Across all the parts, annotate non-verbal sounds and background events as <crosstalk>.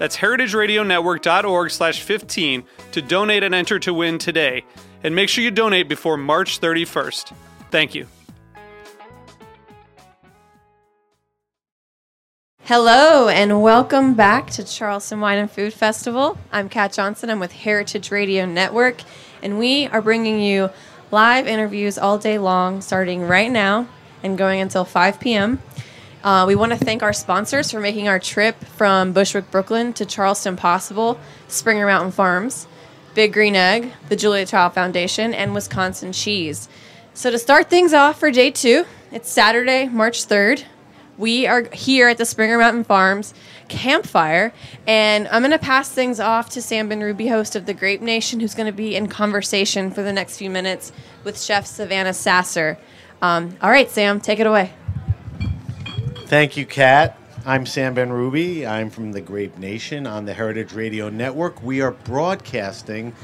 That's heritageradionetwork.org slash 15 to donate and enter to win today. And make sure you donate before March 31st. Thank you. Hello and welcome back to Charleston Wine and Food Festival. I'm Kat Johnson. I'm with Heritage Radio Network, and we are bringing you live interviews all day long, starting right now and going until 5 p.m. Uh, we want to thank our sponsors for making our trip from Bushwick, Brooklyn to Charleston possible Springer Mountain Farms, Big Green Egg, the Julia Child Foundation, and Wisconsin Cheese. So, to start things off for day two, it's Saturday, March 3rd. We are here at the Springer Mountain Farms campfire, and I'm going to pass things off to Sam Benrubi, host of the Grape Nation, who's going to be in conversation for the next few minutes with Chef Savannah Sasser. Um, all right, Sam, take it away. Thank you, Kat. I'm Sam Benrubi. I'm from the Grape Nation on the Heritage Radio Network. We are broadcasting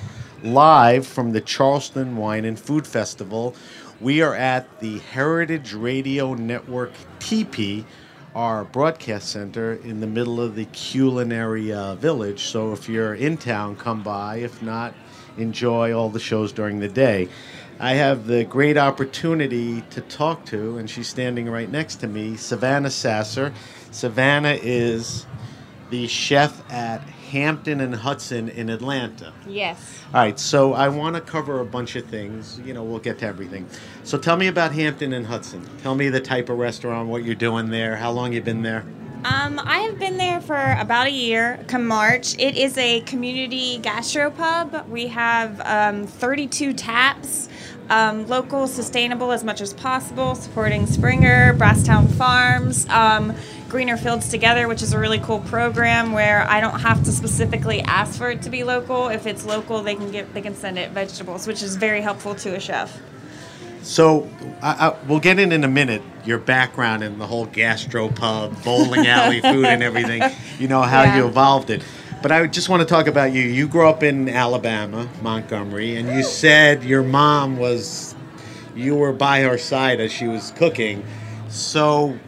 live from the Charleston Wine and Food Festival. We are at the Heritage Radio Network teepee, our broadcast center in the middle of the culinary uh, village. So if you're in town, come by. If not, enjoy all the shows during the day. I have the great opportunity to talk to, and she's standing right next to me, Savannah Sasser. Savannah is the chef at Hampton and Hudson in Atlanta. Yes. All right, so I want to cover a bunch of things. You know, we'll get to everything. So tell me about Hampton and Hudson. Tell me the type of restaurant, what you're doing there, how long you've been there. Um, I have been there for about a year. Come March, it is a community gastropub. We have um, 32 taps, um, local, sustainable as much as possible, supporting Springer, Brasstown Farms. Um, Greener Fields Together, which is a really cool program where I don't have to specifically ask for it to be local. If it's local, they can get they can send it vegetables, which is very helpful to a chef. So I, I, we'll get in in a minute your background in the whole gastropub, bowling <laughs> alley food, and everything. You know how Yeah. you evolved it. But I just want to talk about you. You grew up in Alabama, Montgomery, and you said your mom was, you were by her side as she was cooking. So,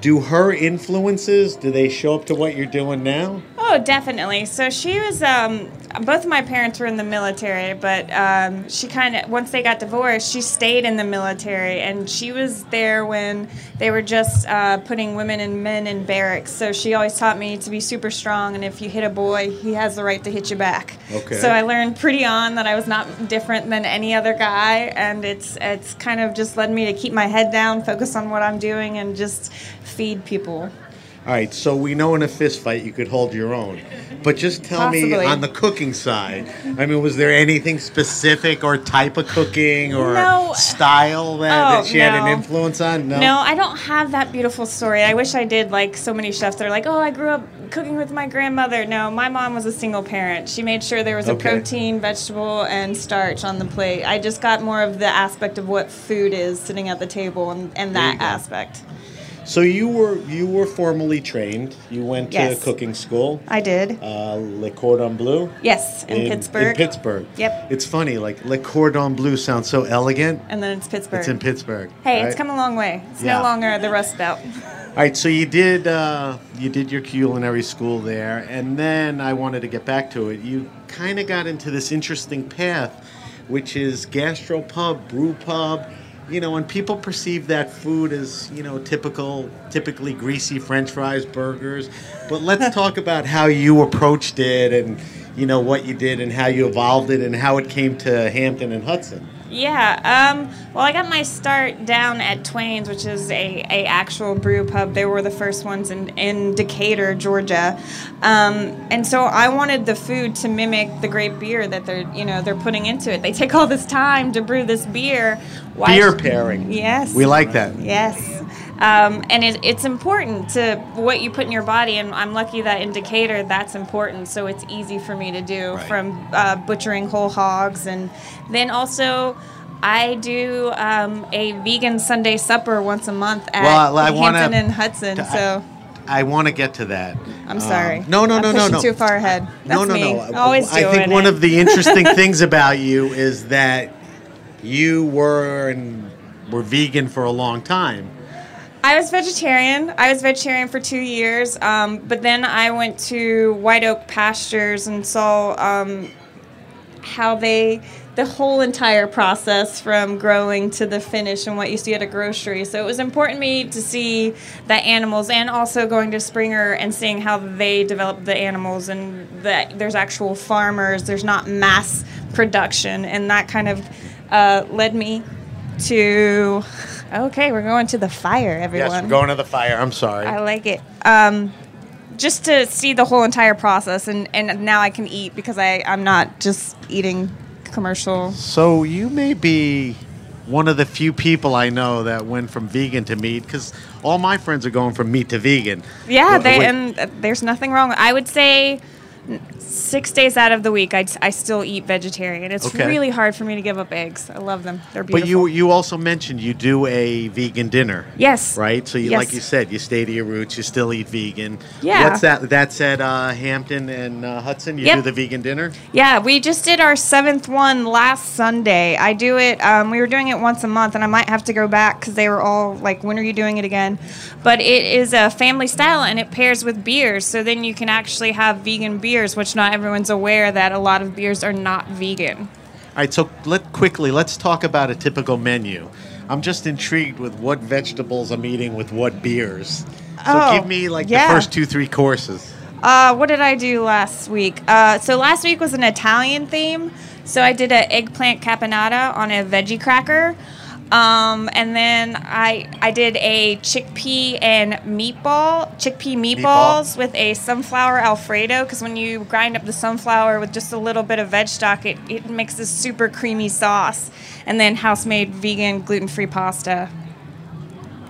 do her influences do they show up to what you're doing now? Oh, definitely. So she was. Um, both of my parents were in the military, but um, she kind of once they got divorced, she stayed in the military, and she was there when they were just uh, putting women and men in barracks. So she always taught me to be super strong, and if you hit a boy, he has the right to hit you back. Okay. So I learned pretty on that I was not different than any other guy, and it's it's kind of just led me to keep my head down, focus on what I'm doing, and just feed people. All right, so we know in a fist fight you could hold your own. But just tell me on the cooking side. I mean, was there anything specific or type of cooking or No. style that, Oh, that she had an influence on? No. No, I don't have that beautiful story. I wish I did. Like so many chefs, they're like, "Oh, I grew up cooking with my grandmother." No, my mom was a single parent. She made sure there was a protein, vegetable, and starch on the plate. I just got more of the aspect of what food is sitting at the table and, and that go. So you were you were formally trained. You went to Yes. cooking school. I did. Uh, Le Cordon Bleu. Yes, in, Pittsburgh. In Pittsburgh. Yep. It's funny, like Le Cordon Bleu sounds so elegant. And then it's Pittsburgh. It's in Pittsburgh. Hey, right? it's come a long way. It's Yeah. no longer the Rust Belt. <laughs> All right, so you did uh, you did your culinary school there, and then I wanted to get back to it. You kind of got into this interesting path, which is gastropub, brew pub. You know, and people perceive that food as you know typical, typically greasy French fries, burgers. But let's <laughs> talk about how you approached it, and you know what you did, and how you evolved it, and how it came to Hampton and Hudson. Yeah. Um, well, I got my start down at Twain's, which is a, a actual brew pub. They were the first ones in, in Decatur, Georgia, um, and so I wanted the food to mimic the great beer that they're you know they're putting into it. They take all this time to brew this beer. Why Beer pairing. Yes. We like that. Yes. Um, and it, it's important to what you put in your body, and I'm lucky that in Decatur that's important, so it's easy for me to do Right. from uh, butchering whole hogs, and then also I do um, a vegan Sunday supper once a month at Well, I wanna- Hampton and Hudson. I- So I want to get to that. I'm sorry. Um, no, no, no, no, no. Too far ahead. no, That's no, me. no. Always I think doing one of the interesting <laughs> things about you is that you were and were vegan for a long time. I was vegetarian. I was vegetarian for two years, um, but then I went to White Oak Pastures and saw um, how they, the whole entire process from growing to the finish and what you see at a grocery. So it was important to me to see the animals and also going to Springer and seeing how they develop the animals and that there's actual farmers, there's not mass production, and that kind of uh, led me to. Okay, we're going to the fire, everyone. Yes, we're going to the fire. I'm sorry. I like it. Um, just to see the whole entire process, and, and now I can eat because I, I'm not just eating commercial. So you may be one of the few people I know that went from vegan to meat because all my friends are going from meat to vegan. Yeah, they, and uh, there's nothing wrong. I would say six days out of the week, I'd, I still eat vegetarian. It's Okay. really hard for me to give up eggs. I love them. They're beautiful. but you you also mentioned you do a vegan dinner. yes, Right, so you Yes. like you said, you stay to your roots. You still eat vegan. Yeah. What's that? That's at uh, Hampton and uh, Hudson. You Yep. do the vegan dinner. Yeah, we just did our seventh one last Sunday. I do it. Um, we were doing it once a month, and I might have to go back because they were all like, "When are you doing it again?" But it is a family style, and it pairs with beers. So then you can actually have vegan beers, which not everyone's aware that a lot of beers are not vegan. All right, so let quickly let's talk about a typical menu. I'm just intrigued with what vegetables I'm eating with what beers. So Oh, give me like yeah. the first two, three courses. Uh, what did I do last week? Uh, so last week was an Italian theme. So I did an eggplant caponata on a veggie cracker. Um, and then I I did a chickpea and meatball, chickpea meatballs with a sunflower alfredo. Because when you grind up the sunflower with just a little bit of veg stock, it, it makes this super creamy sauce. And then house made vegan gluten free pasta.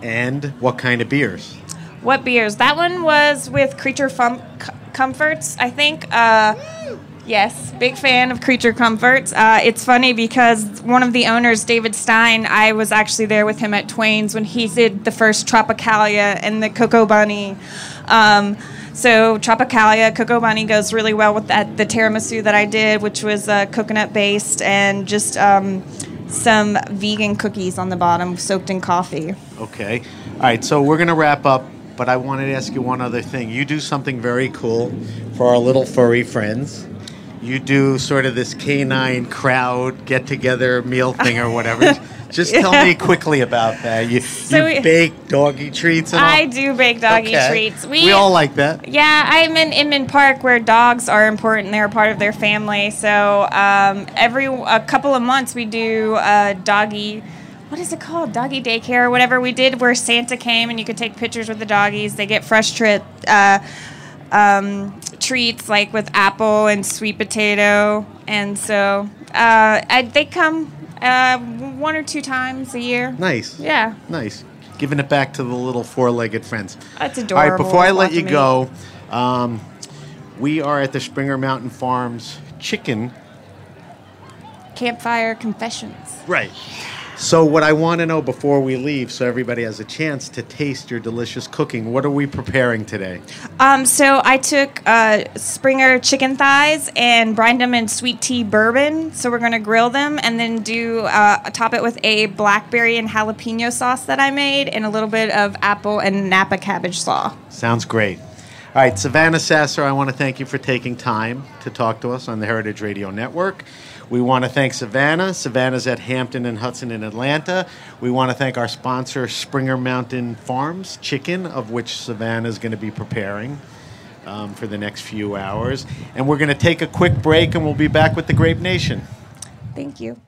And what kind of beers? What beers? That one was with Creature Fum- C- Comforts, I think. Uh, yes, big fan of Creature Comforts. Uh, it's funny because one of the owners, David Stein, I was actually there with him at Twain's when he did the first Tropicalia and the Koko Buni. Um, so Tropicalia, Koko Buni goes really well with that. The tiramisu that I did, which was uh, coconut based and just um, some vegan cookies on the bottom, soaked in coffee. Okay. All right, so we're going to wrap up, but I wanted to ask you one other thing. You do something very cool for our little furry friends. You do sort of this canine crowd get together meal thing or whatever. <laughs> Just tell me quickly about that. You, So you we- bake doggy treats and all? I do bake doggy Okay. treats. We, we, all like that. Yeah, I'm in Inman Park where dogs are important. They're a part of their family. So um, every a couple of months we do a doggy. What is it called? Doggy daycare or whatever we did, where Santa came and you could take pictures with the doggies. They get fresh trip, uh, um, treats like with apple and sweet potato, and so uh, I, they come uh, one or two times a year. Nice. Yeah, Nice. Giving it back to the little four-legged friends. that's adorable. right, before I let you go, um, we are at the Springer Mountain Farms Chicken Campfire confessions. Right. So, what I want to know before we leave, so everybody has a chance to taste your delicious cooking, what are we preparing today? Um, so I took uh, Springer chicken thighs and brined them in sweet tea bourbon. So we're gonna grill them and then do uh, top it with a blackberry and jalapeno sauce that I made, and a little bit of apple and Napa cabbage slaw. Sounds great. All right, Savannah Sasser, I want to thank you for taking time to talk to us on the Heritage Radio Network. We want to thank Savannah. Savannah's at Hampton and Hudson in Atlanta. We want to thank our sponsor, Springer Mountain Farms Chicken, of which Savannah is going to be preparing um, for the next few hours. And we're going to take a quick break and we'll be back with the Grape Nation. Thank you.